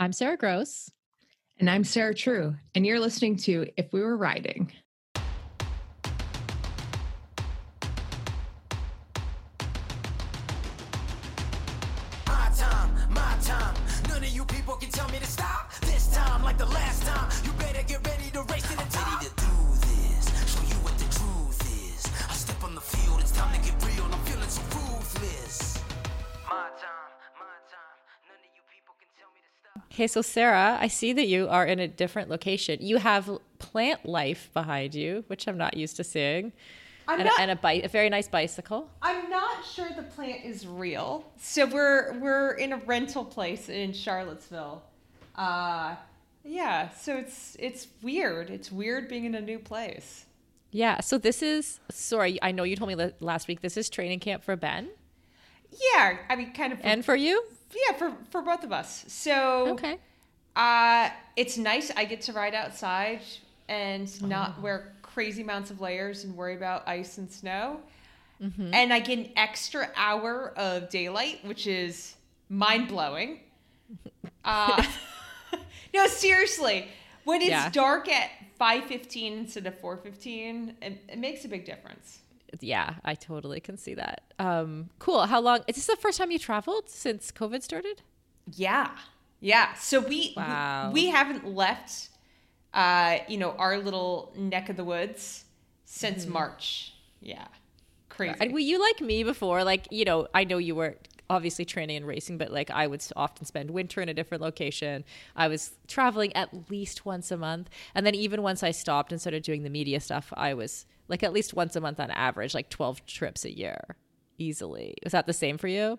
I'm Sarah Gross. And I'm Sarah True. And you're listening to If We Were Riding. Okay, so Sarah, I see that you are in a different location. You have plant life behind you, which I'm not used to seeing, I'm and, not, a, and a, bi- a very nice bicycle. I'm not sure the plant is real. So we're we're in a rental place in Charlottesville. Uh yeah, so it's it's weird. It's weird being in a new place. Yeah, so this is, sorry, I know you told me last week, this is training camp for Ben Yeah, I mean kind of and for you? Yeah, for for both of us. So Okay. Uh, it's nice. I get to ride outside and Oh. not wear crazy amounts of layers and worry about ice and snow. Mm-hmm. And I get an extra hour of daylight, which is mind blowing. Uh, no, seriously, when it's Yeah. dark at five fifteen instead of four fifteen, it, it makes a big difference. Yeah, I totally can see that. Um, cool. How long? Is this the first time you traveled since COVID started? Yeah. Yeah. So we Wow. we, we haven't left uh, you know, our little neck of the woods since March. Yeah. Crazy. And were you like me before? Like, you know, I know you were obviously training and racing, but like I would often spend winter in a different location. I was traveling at least once a month. And then even once I stopped and started doing the media stuff, I was like at least once a month on average, like 12 trips a year easily. Was that the same for you?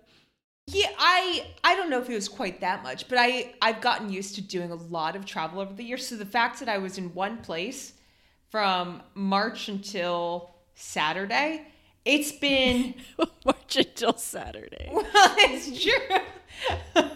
yeah, I I don't know if it was quite that much, but I I've gotten used to doing a lot of travel over the years. So the fact that I was in one place from March until Saturday, it's been March until Saturday. Well, it's true.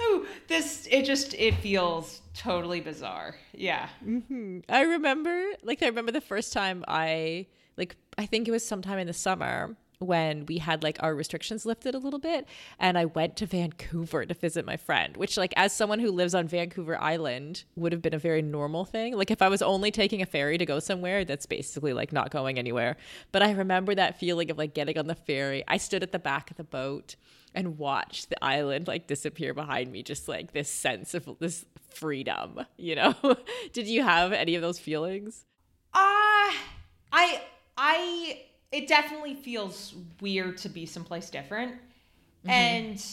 oh, this it just it feels totally bizarre. Yeah. Mm-hmm. I remember, like, I remember the first time I, like, I think it was sometime in the summer when we had like our restrictions lifted a little bit and I went to Vancouver to visit my friend, which like as someone who lives on Vancouver Island would have been a very normal thing. Like if I was only taking a ferry to go somewhere, that's basically like not going anywhere. But I remember that feeling of like getting on the ferry. I stood at the back of the boat and watched the island like disappear behind me, just like this sense of this freedom, you know? Did you have any of those feelings? Uh I I it definitely feels weird to be someplace different. And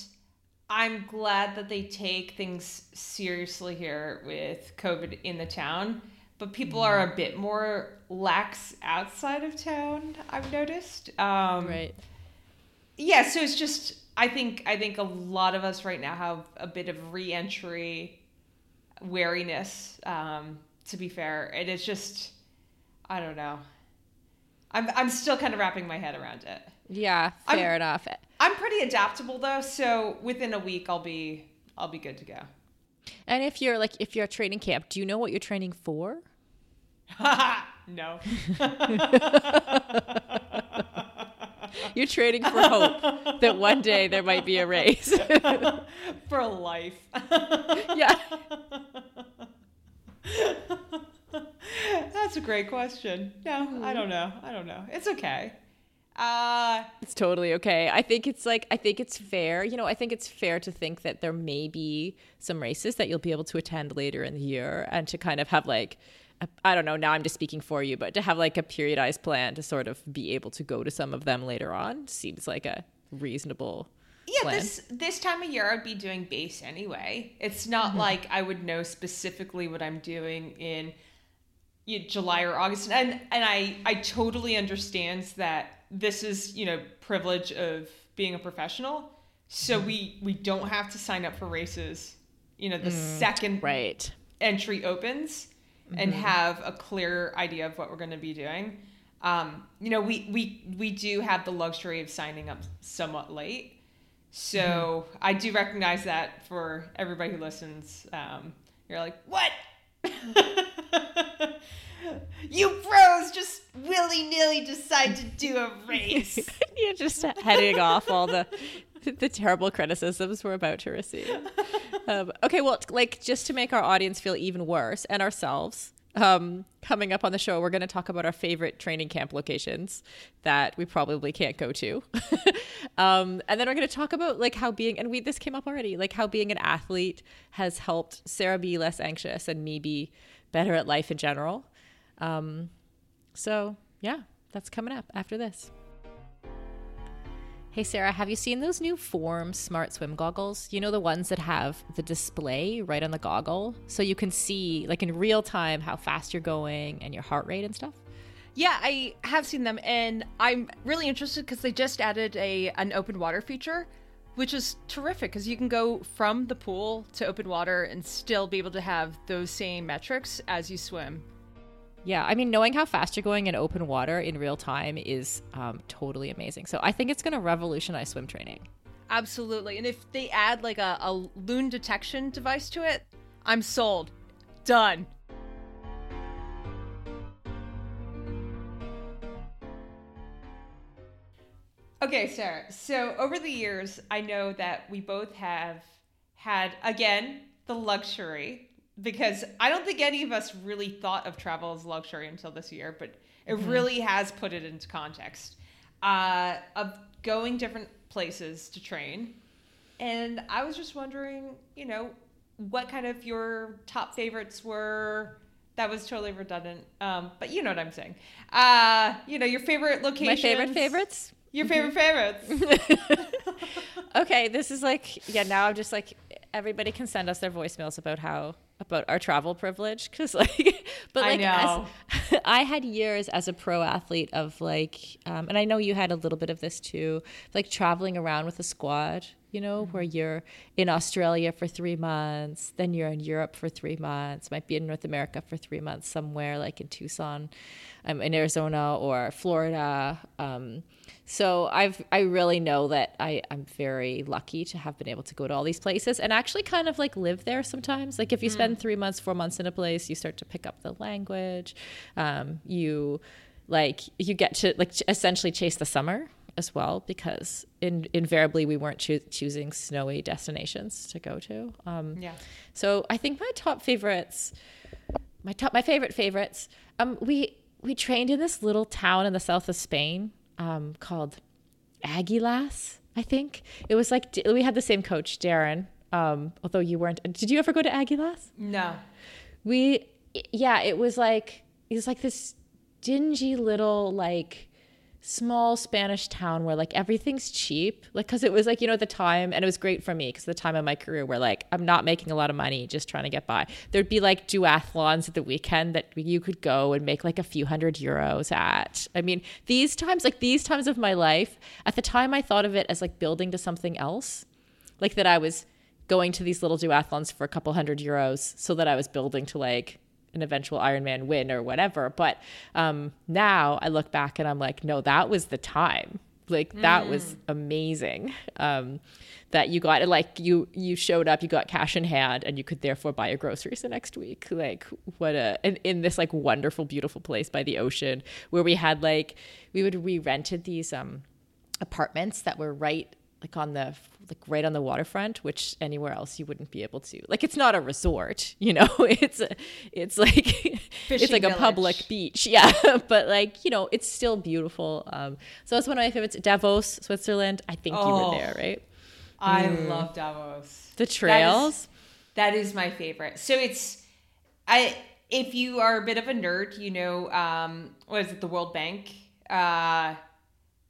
I'm glad that they take things seriously here with COVID in the town. But people are a bit more lax outside of town, I've noticed. Um, Right. yeah so it's just i think i think a lot of us right now have a bit of re-entry wariness um to be fair it is just i don't know i'm i'm still kind of wrapping my head around it Yeah, I'm- fair enough. i'm pretty adaptable though so within a week i'll be i'll be good to go And if you're like if you're at training camp, do you know what you're training for? no You're training for hope that one day there might be a race. for life yeah. that's a great question no i don't know i don't know it's okay uh It's totally okay. I think it's like I think it's fair. You know, I think it's fair to think that there may be some races that you'll be able to attend later in the year and to kind of have like I I don't know, now I'm just speaking for you, but to have like a periodized plan to sort of be able to go to some of them later on seems like a reasonable Yeah, plan. this this time of year I'd be doing base anyway. It's not like I would know specifically what I'm doing in July or August, and and I I totally understand that this is you know privilege of being a professional. So we we don't have to sign up for races. You know, the second Right. entry opens and have a clear idea of what we're going to be doing. Um, you know, we we we do have the luxury of signing up somewhat late, so I do recognize that for everybody who listens. Um, you're like, what? you pros just willy nilly decide to do a race. You're just heading off all the the terrible criticisms we're about to receive. Um, okay, well, like just to make our audience feel even worse and ourselves, um, coming up on the show, we're going to talk about our favorite training camp locations that we probably can't go to, um, and then we're going to talk about like how being and we this came up already, like how being an athlete has helped Sarah be less anxious and me be better at life in general. Um, so yeah, that's coming up after this. Hey Sarah, have you seen those new Form Smart Swim goggles? You know the ones that have the display right on the goggle so you can see like in real time how fast you're going and your heart rate and stuff? Yeah, I have seen them, and I'm really interested because they just added a an open water feature, which is terrific because you can go from the pool to open water and still be able to have those same metrics as you swim. Yeah, I mean, knowing how fast you're going in open water in real time is um, totally amazing. So I think it's going to revolutionize swim training. Absolutely, and if they add like a, a loon detection device to it, I'm sold. Done. Okay, Sarah. So over the years, I know that we both have had again the luxury because I don't think any of us really thought of travel as luxury until this year, but it really has put it into context uh, of going different places to train. And I was just wondering, you know, what kind of your top favorites were. That was totally redundant, um, but you know what I'm saying. Uh, you know, your favorite My locations. favorite favorites? Your favorite favorites. okay, this is like yeah. Now I'm just like everybody can send us their voicemails about how about our travel privilege because like, but I like know. As, I had years as a pro athlete of like, um, and I know you had a little bit of this too, like traveling around with a squad. You know, where you're in Australia for three months, then you're in Europe for three months, might be in North America for three months somewhere like in Tucson, um, in Arizona or Florida. Um, so I've I really know that I I'm very lucky to have been able to go to all these places and actually kind of like live there sometimes. Like if you spend three months, four months in a place, you start to pick up the language. Um, you like you get to like essentially chase the summer as well because in, invariably we weren't choo- choosing snowy destinations to go to. Um, yeah. so I think my top favorites, my top, my favorite favorites. Um, we we trained in this little town in the south of Spain um, called Aguilas. I think it was like we had the same coach, Darren. Um, although you weren't. Did you ever go to Aguilas? No. We, yeah, it was like it was like this dingy little like small Spanish town where like everything's cheap. Like, cause it was like, you know, at the time, and it was great for me because the time of my career where like I'm not making a lot of money, just trying to get by. There'd be like duathlons at the weekend that you could go and make like a few hundred euros at. I mean, these times, like these times of my life, at the time I thought of it as like building to something else. Like that I was going to these little duathlons for a couple hundred euros so that I was building to like an eventual Ironman win or whatever. But um, now I look back and I'm like, no, that was the time. Like that was amazing. Um, that you got it. like you you showed up, you got cash in hand, and you could therefore buy your groceries the next week. Like what a and in this like wonderful, beautiful place by the ocean where we had like we would we rented these um apartments that were right like on the like right on the waterfront which anywhere else you wouldn't be able to like it's not a resort you know it's a, it's like it's Fishing like a public beach yeah but like you know it's still beautiful um so it's one of my favorites davos switzerland i think you Oh. were there right I love Davos. the trails That is my favorite. So it's I if you are a bit of a nerd, you know, um, what is it, the World Bank? Uh,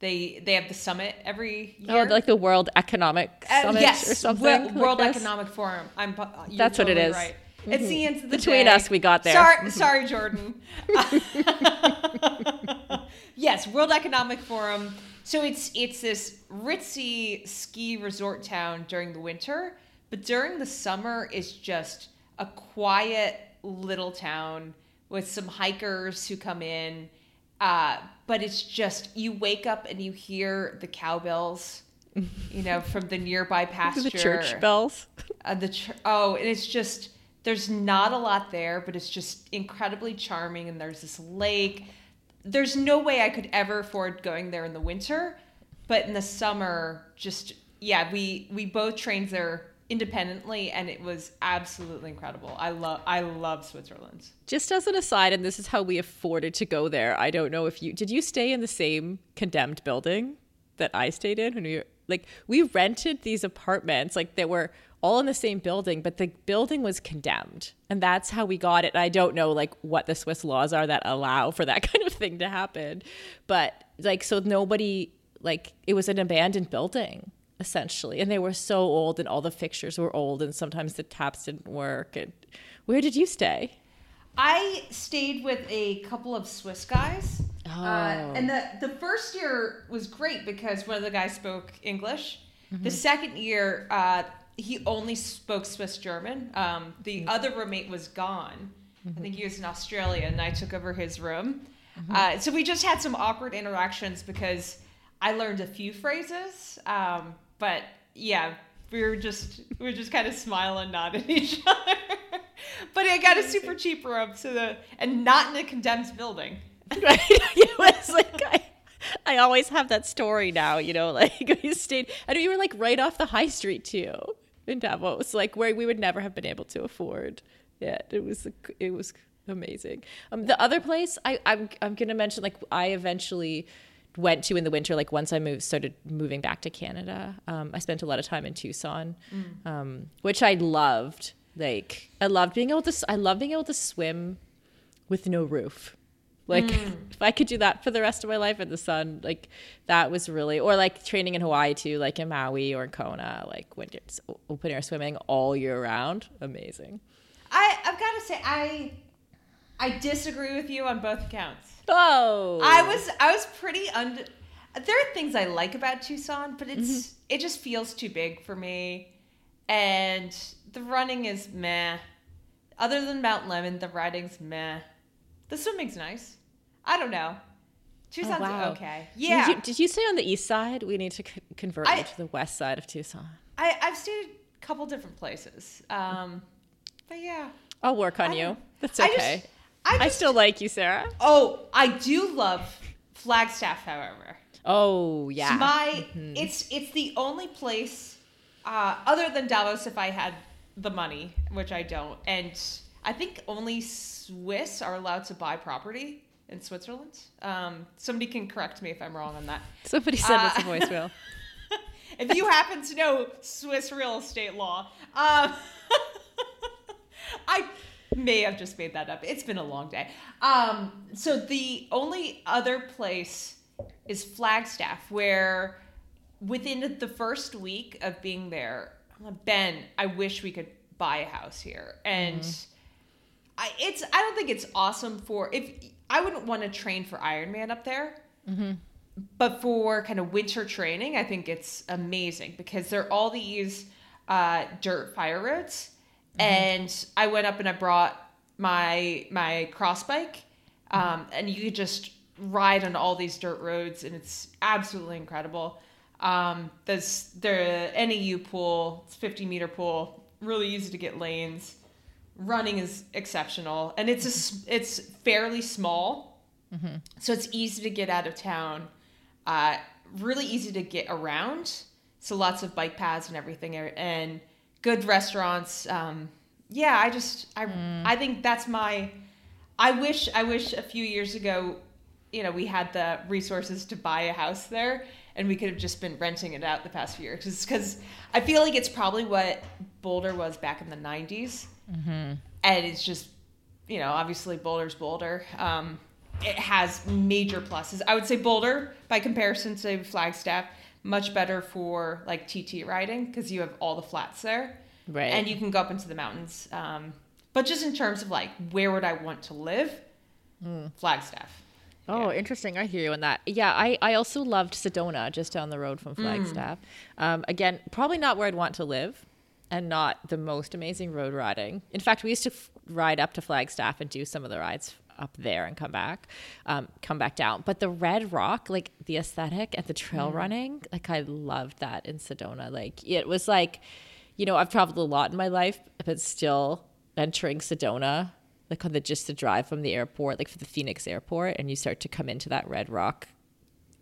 they they have the summit every year. oh like the world economic Uh, summit yes, or something World this. Economic Forum. I'm. That's what it is. totally. Right. It's the end of the Between day. us, we got there. Mm-hmm. Sorry, sorry, Jordan. yes, World Economic Forum. So it's it's this ritzy ski resort town during the winter, but during the summer, it's just a quiet little town with some hikers who come in. Uh, but it's just you wake up and you hear the cowbells, you know, from the nearby pasture the church bells. Uh, the oh and it's just there's not a lot there but it's just incredibly charming and there's this lake. There's no way i could ever afford going there in the winter but in the summer just yeah, we we both trained there independently, and it was absolutely incredible. I love I love Switzerland. Just as an aside, and this is how we afforded to go there. I don't know if you did you stay in the same condemned building that I stayed in when we were like we rented these apartments like they were all in the same building, but the building was condemned. And that's how we got it. And I don't know like what the Swiss laws are that allow for that kind of thing to happen. But like so nobody like it was an abandoned building essentially. And they were so old and all the fixtures were old and sometimes the taps didn't work. And where did you stay? I stayed with a couple of Swiss guys. Oh. Uh, and the, the first year was great because one of the guys spoke English. The second year, uh, he only spoke Swiss German. Um, the other roommate was gone. I think he was in Australia, and I took over his room. Uh, so we just had some awkward interactions because I learned a few phrases. Um, but yeah, we were just we were just kind of smiling, nodding at each other. but I got a super cheap room, so the and not in a condemned building. right? it was like I, I always have that story now, you know, like we stayed, and we were like right off the high street too in Davos, like where we would never have been able to afford. Yeah, it was it was amazing. Um, the other place I I'm I'm gonna mention, like I eventually went to in the winter, like once I moved started moving back to Canada. Um, I spent a lot of time in Tucson, um, which I loved. Like I loved being able to I love being able to swim with no roof. Like if I could do that for the rest of my life in the sun, like that was really or like training in Hawaii too, like in Maui or in Kona, like when it's open air swimming all year round. Amazing. I I've got to say I I disagree with you on both accounts. Oh I was I was pretty under. There are things I like about Tucson, but it's it just feels too big for me, and the running is meh. Other than Mount Lemmon, the riding's meh. The swimming's nice. I don't know. Tucson's wow. okay. Did Yeah, you, did you stay on the east side? We need to c- convert I- to the west side of Tucson. I I've stayed a couple different places. Um, but yeah, I'll work on I you. That's okay. I, I still like you, Sarah. Oh, I do love Flagstaff, however. Oh yeah. It's my it's it's the only place uh, other than Davos if I had the money, which I don't, and I think only Swiss are allowed to buy property in Switzerland. Um, somebody can correct me if I'm wrong on that. Somebody send us a Uh, voicemail. If you happen to know Swiss real estate law, um, I may have just made that up. It's been a long day. Um, so the only other place is Flagstaff, where within the first week of being there, like, Ben, I wish we could buy a house here, and I it's I don't think it's awesome for if I wouldn't want to train for Ironman up there. But for kind of winter training, I think it's amazing because there are all these uh, dirt fire roads, and I went up and I brought my my cross bike, um, and you could just ride on all these dirt roads, and it's absolutely incredible. Um, there's the NAU pool, it's 50 meter pool, really easy to get lanes. Running is exceptional, and it's a s it's fairly small, so it's easy to get out of town uh, really easy to get around. So lots of bike paths and everything, and good restaurants. Um, yeah, I just I I think that's my. I wish I wish a few years ago, you know, we had the resources to buy a house there, and we could have just been renting it out the past few years. Because I feel like it's probably what Boulder was back in the '90s, and it's just you know, obviously Boulder's Boulder. Um, it has major pluses. I would say Boulder, by comparison to Flagstaff, much better for like TT riding because you have all the flats there, Right. And you can go up into the mountains. Um, but just in terms of like where would I want to live, Flagstaff. Oh, interesting. I hear you on that. Yeah, I, I also loved Sedona, just down the road from Flagstaff. Um, again, probably not where I'd want to live and not the most amazing road riding. In fact, we used to f- ride up to Flagstaff and do some of the rides up there and come back, um, come back down. But the Red Rock, like the aesthetic and the trail running, like I loved that in Sedona. Like it was like, you know, I've traveled a lot in my life, but still entering Sedona like on the just the drive from the airport, like for the Phoenix airport, and you start to come into that Red Rock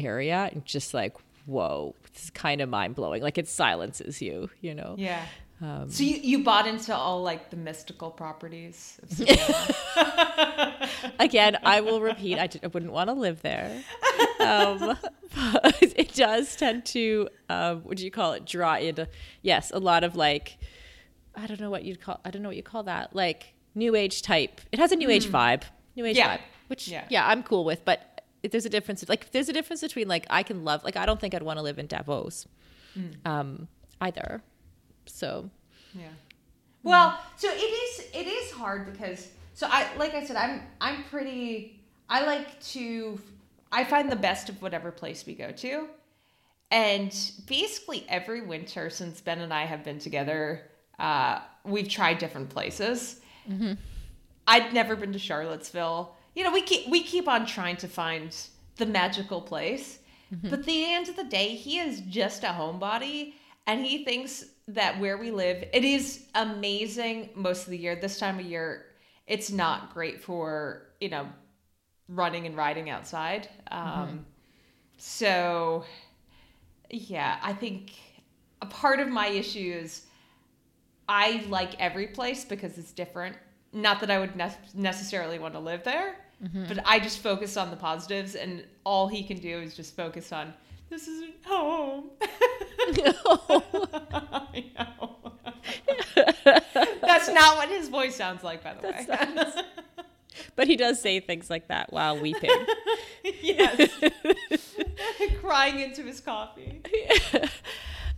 area, and just like, whoa, it's kind of mind blowing. Like it silences you, you know. Yeah. Um, So you, you bought into all like the mystical properties of Again, I will repeat, I, d- I wouldn't want to live there. Um, but it does tend to, um, what do you call it? Draw into, yes, a lot of like, I don't know what you'd call, I don't know what you call that, like new age type. It has a new age vibe, new age Yeah. vibe, which Yeah. yeah. I'm cool with. But there's a difference, like there's a difference between like I can love, like I don't think I'd want to live in Davos, um, either. So Yeah. Well, so it is it is hard because so I like I said I'm I'm pretty I like to I find the best of whatever place we go to. And basically every winter since Ben and I have been together, uh, we've tried different places. I'd never been to Charlottesville. You know, we keep we keep on trying to find the magical place. But at the end of the day, he is just a homebody and he thinks that where we live, it is amazing most of the year. This time of year, it's not great for, you know, running and riding outside. Um, So, yeah, I think a part of my issue is I like every place because it's different. Not that I would ne- necessarily want to live there, but I just focus on the positives, and all he can do is just focus on this isn't home. I know. That's not what his voice sounds like, by the way. but he does say things like that while weeping. yes. Crying into his coffee.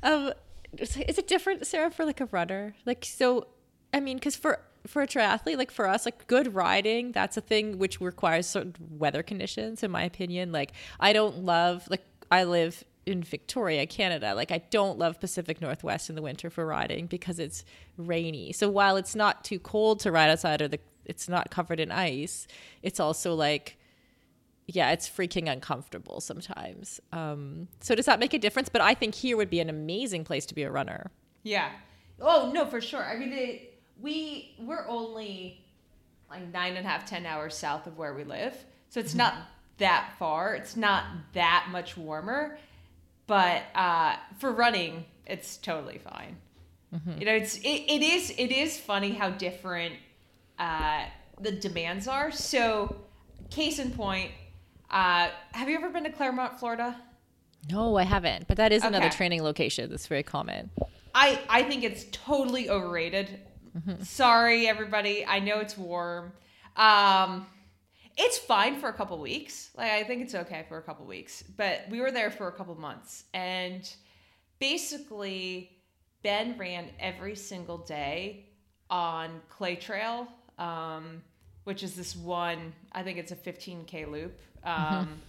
um, is is it different, Sarah, for like a runner? Like, so, I mean, because for for a triathlete, like for us, like good riding, that's a thing which requires certain weather conditions, in my opinion. Like, I don't love like I live in Victoria, Canada. Like, I don't love Pacific Northwest in the winter for riding because it's rainy. So while it's not too cold to ride outside or the it's not covered in ice, it's also like yeah, it's freaking uncomfortable sometimes. Um, so does that make a difference? But I think here would be an amazing place to be a runner. Yeah. Oh no, for sure. I mean, we we're only like nine and a half, ten hours south of where we live, so it's not that far. It's not that much warmer, but uh, for running, it's totally fine. You know, it's it, it is it is funny how different uh, the demands are. So, case in point, uh, have you ever been to Clermont, Florida? No, I haven't. But that is another training location that's very common. I I think it's totally overrated. Sorry, everybody. I know it's warm. Um, it's fine for a couple weeks. Like I think it's okay for a couple weeks. But we were there for a couple months, and basically, Ben ran every single day on Clay Trail, um, which is this one. I think it's a 15k loop. Um,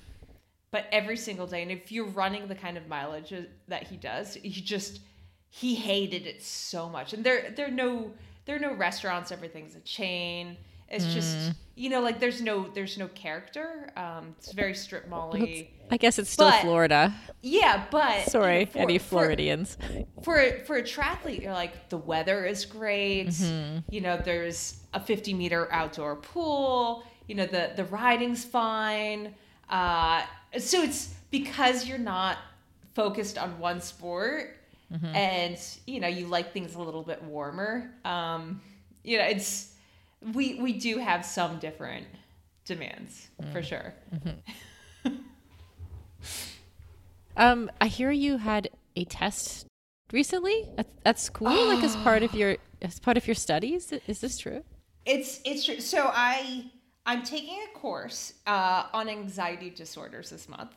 but every single day. And if you're running the kind of mileage that he does, he just he hated it so much. And there there are no there are no restaurants. Everything's a chain. It's just you know like there's no there's no character. Um, it's very strip molly. I guess it's still But- Florida. Yeah, but Sorry, you know, for- any Floridians. for a, for a triathlete, you're like the weather is great. Mm-hmm. You know, there's a 50 meter outdoor pool. You know, the the riding's fine. Uh, so it's because you're not focused on one sport, Mm-hmm. and you know you like things a little bit warmer. Um, you know, it's we we do have some different demands Mm. for sure. Um, I hear you had a test recently at, at school, like as part of your as part of your studies. Is this true? It's it's true. So I I'm taking a course uh, on anxiety disorders this month,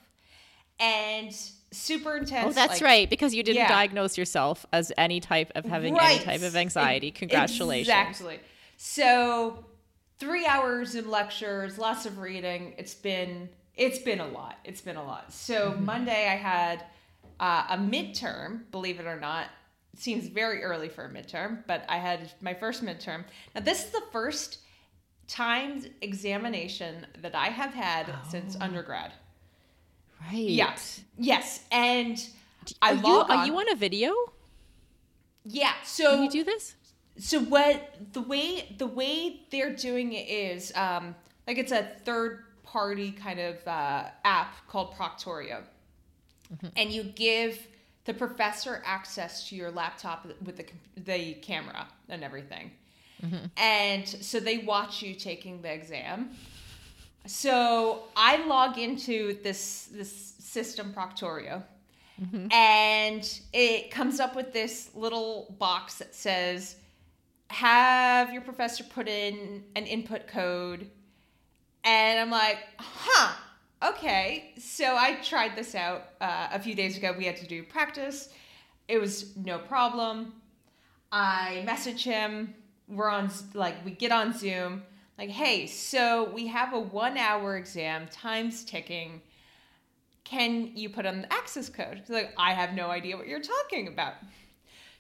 and super intense. Oh, that's like- right, because you didn't yeah. diagnose yourself as any type of having any type of anxiety. Congratulations. Exactly. So three hours of lectures, lots of reading. It's been it's been a lot. It's been a lot. So Mm-hmm. Monday I had uh, a midterm. Believe it or not, it seems very early for a midterm, but I had my first midterm. Now this is the first timed examination that I have had since Oh. undergrad. Right. Yeah. Yes, and I Are you, are on. you on a video? Yeah. So Can you do this? So what the way the way they're doing it is um, like it's a third party kind of uh, app called Proctorio, and you give the professor access to your laptop with the the camera and everything. And so they watch you taking the exam. So I log into this this system Proctorio, and it comes up with this little box that says, "Have your professor put in an input code." And I'm like, "Huh, okay." So I tried this out uh, a few days ago. We had to do practice. It was no problem. I message him. We're on like we get on Zoom. Like, hey, so we have a one hour exam, time's ticking. Can you put on the access code? He's like, I have no idea what you're talking about.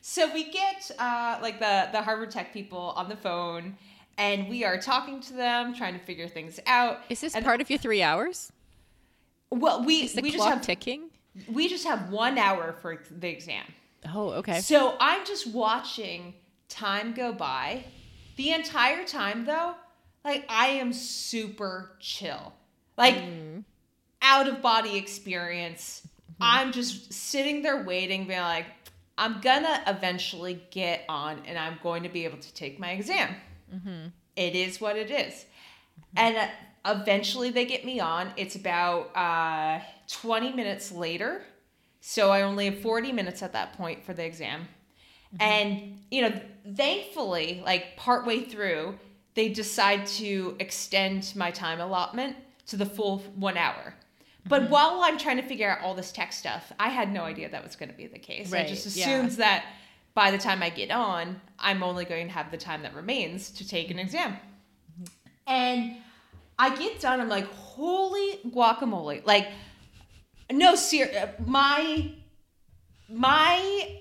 So we get uh, like the the Harvard Tech people on the phone, and we are talking to them, trying to figure things out. Is this And- part of your three hours? Well, we Is the we just have ticking? we just have one hour for the exam. Oh, okay. So I'm just watching time go by. The entire time though, like I am super chill. Like out of body experience. I'm just sitting there waiting, being like, I'm gonna eventually get on and I'm going to be able to take my exam. It is what it is. And uh, eventually they get me on. It's about uh, 20 minutes later. So I only have 40 minutes at that point for the exam. And, you know, thankfully, like partway through, they decide to extend my time allotment to the full one hour. But mm-hmm. while I'm trying to figure out all this tech stuff, I had no idea that was going to be the case. I Right, just yeah. assumed that by the time I get on, I'm only going to have the time that remains to take an exam. Mm-hmm. And I get done, I'm like, holy guacamole. Like, no, ser- uh, my my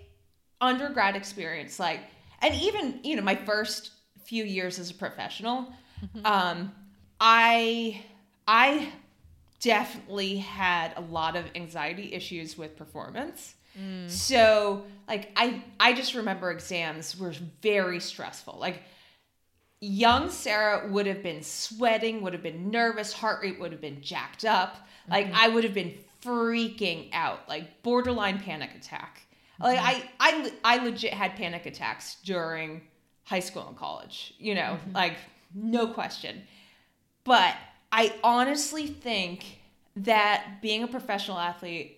undergrad experience, like, and even you know my first few years as a professional, mm-hmm. um, I I definitely had a lot of anxiety issues with performance. Mm. So like I I just remember exams were very stressful. Like young Sarah would have been sweating, would have been nervous, heart rate would have been jacked up. Like mm-hmm. I would have been freaking out, like borderline panic attack. Mm-hmm. Like I I I legit had panic attacks during high school and college, you know, mm-hmm. like no question. But I honestly think that being a professional athlete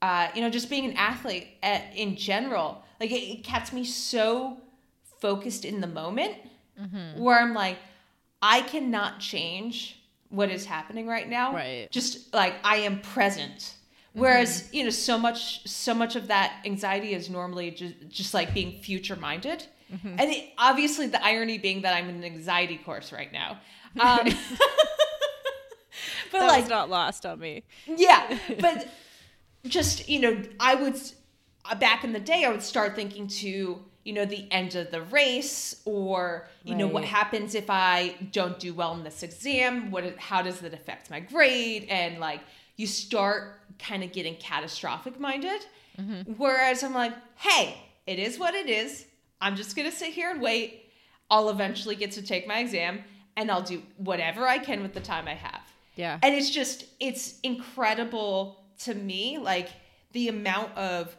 uh, you know, just being an athlete at, in general, like it, it kept me so focused in the moment where I'm like, I cannot change what is happening right now. Right. Just like I am present. Whereas, you know, so much, so much of that anxiety is normally just, just like being future minded. And it, obviously the irony being that I'm in an anxiety course right now. Um, but that like, was not lost on me. yeah, but just you know, I would uh, back in the day, I would start thinking to you know the end of the race, or you know what happens if I don't do well in this exam? What? How does that affect my grade? And like you start kind of getting catastrophic minded. Whereas I'm like, hey, it is what it is. I'm just gonna sit here and wait. I'll eventually get to take my exam, and I'll do whatever I can with the time I have Yeah. and it's just it's incredible to me like the amount of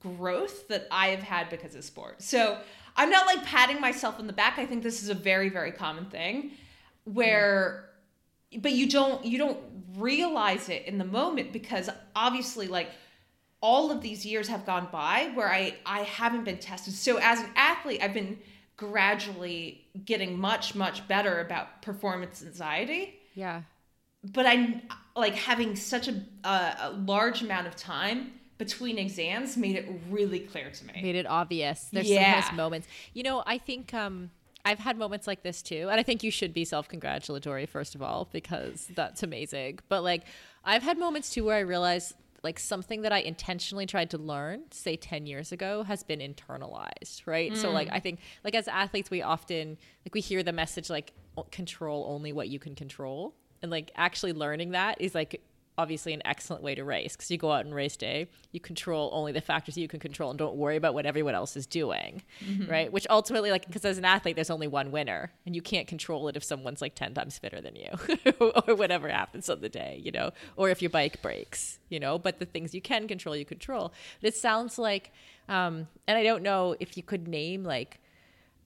growth that i have had because of sport so i'm not like patting myself on the back i think this is a very very common thing where but you don't you don't realize it in the moment because obviously like all of these years have gone by where I I haven't been tested. So as an athlete, I've been gradually getting much much better about performance anxiety yeah. But I like having such a, a, a large amount of time between exams made it really clear to me. made it obvious. There's Yeah. sometimes moments. You know, I think um I've had moments like this too, and I think you should be self-congratulatory first of all because that's amazing. But like I've had moments too where I realize like something that I intentionally tried to learn, say 10 years ago, has been internalized, right? So like I think like as athletes we often like we hear the message like control only what you can control. And like actually learning that is like obviously an excellent way to race because you go out and race day, you control only the factors you can control and don't worry about what everyone else is doing, right? Which ultimately, like, because as an athlete, there's only one winner, and you can't control it if someone's like ten times fitter than you, or whatever happens on the day, you know, or if your bike breaks, you know. But the things you can control, you control. But it sounds like, um, and I don't know if you could name like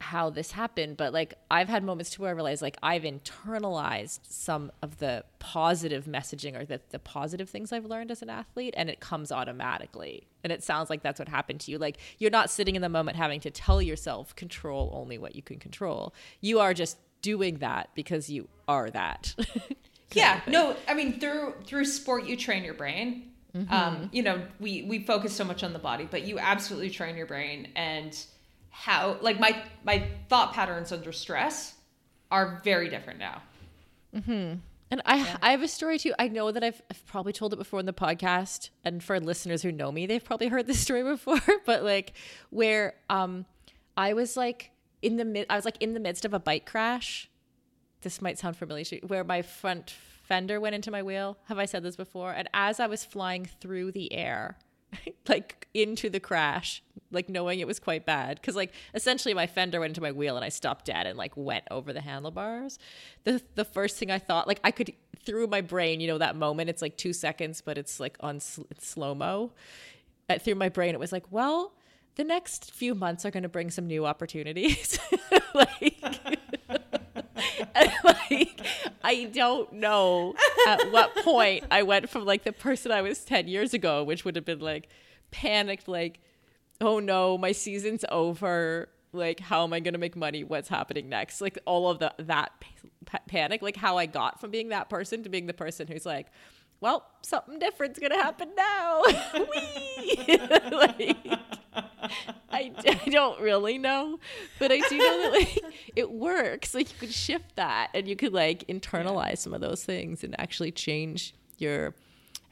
how this happened, but like I've had moments too where I realize like I've internalized some of the positive messaging or the, the positive things I've learned as an athlete and it comes automatically. And it sounds like that's what happened to you. Like you're not sitting in the moment having to tell yourself control only what you can control. You are just doing that because you are that. yeah no i mean through through sport you train your brain um you know we we focus so much on the body but you absolutely train your brain and how like my my thought patterns under stress are very different now Mm-hmm. And I, I have a story too. I know that I've, I've probably told it before in the podcast, and for listeners who know me, they've probably heard this story before. But like, where um, I was like in the mid, I was like in the midst of a bike crash. This might sound familiar, to you, where my front fender went into my wheel. Have I said this before? And as I was flying through the air, like into the crash, like knowing it was quite bad, because like essentially my fender went into my wheel and I stopped dead and like went over the handlebars. The the first thing I thought, like I could through my brain, you know that moment. It's like two seconds, but it's like on sl- slow mo. Uh, through my brain, it was like, well, the next few months are going to bring some new opportunities. like, like, I don't know at what point I went from like the person I was 10 years ago, which would have been like panicked, like, oh no, my season's over. Like, how am I going to make money? What's happening next? Like, all of the that pa- panic, like how I got from being that person to being the person who's like, well, something different's gonna happen now. Like, I, I don't really know, but I do know that like it works. Like you could shift that, and you could like internalize some of those things and actually change your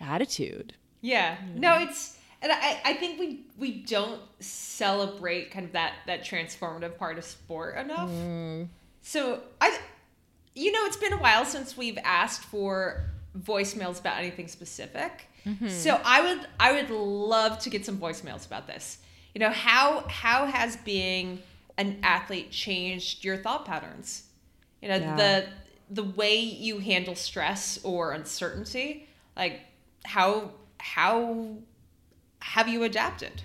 attitude. Yeah. Mm-hmm. No, it's and I, I think we we don't celebrate kind of that that transformative part of sport enough. Mm. So I you know, it's been a while since we've asked for voicemails about anything specific. Mm-hmm. So I would I would love to get some voicemails about this. You know, how how has being an athlete changed your thought patterns? You know, Yeah. the the way you handle stress or uncertainty, like how how have you adapted?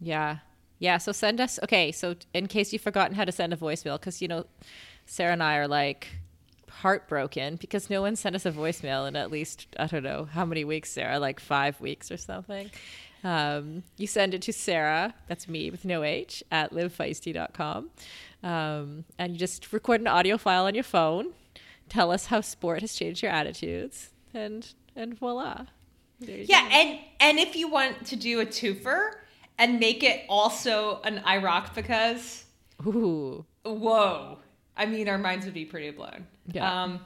Yeah. Yeah. So send us, okay. So in case you've forgotten how to send a voicemail, because, you know, Sarah and I are like heartbroken because no one sent us a voicemail in at least, I don't know, how many weeks, Sarah? Like five weeks or something. Um, you send it to Sarah, that's me with no H, at livefeisty.com. Um, and you just record an audio file on your phone, tell us how sport has changed your attitudes, and and voila. Yeah, go. and and if you want to do a twofer and make it also an I rock because Ooh. whoa. I mean our minds would be pretty blown. Yeah. Um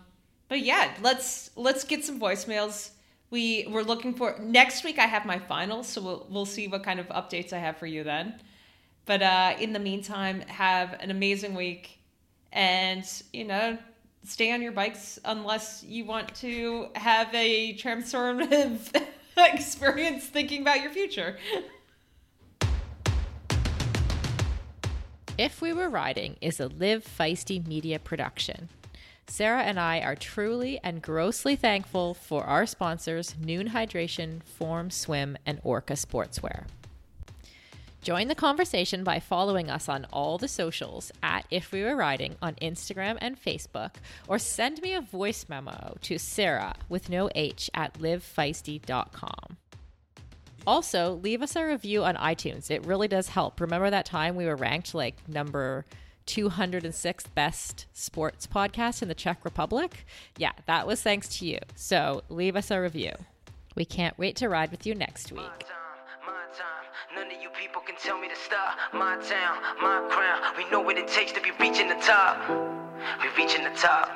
but yeah, let's let's get some voicemails. We we're looking for next week I have my finals, so we'll we'll see what kind of updates I have for you then. But uh in the meantime, have an amazing week and you know, stay on your bikes unless you want to have a transformative experience thinking about your future. If We Were Riding is a Live Feisty media production. Sarah and I are truly and grossly thankful for our sponsors, Nuun Hydration, Form Swim, and Orca Sportswear. Join the conversation by following us on all the socials at If We Were Riding on Instagram and Facebook, or send me a voice memo to Sarah with no H at livefeisty.com. Also, leave us a review on iTunes. It really does help. Remember that time we were ranked like number 206th best sports podcast in the Czech Republic? Yeah, that was thanks to you. So leave us a review. We can't wait to ride with you next week. None of you people can tell me to stop. My town, my crown. We know what it takes to be reaching the top. We reaching the top.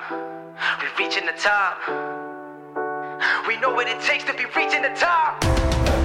We reaching the top. We know what it takes to be reaching the top.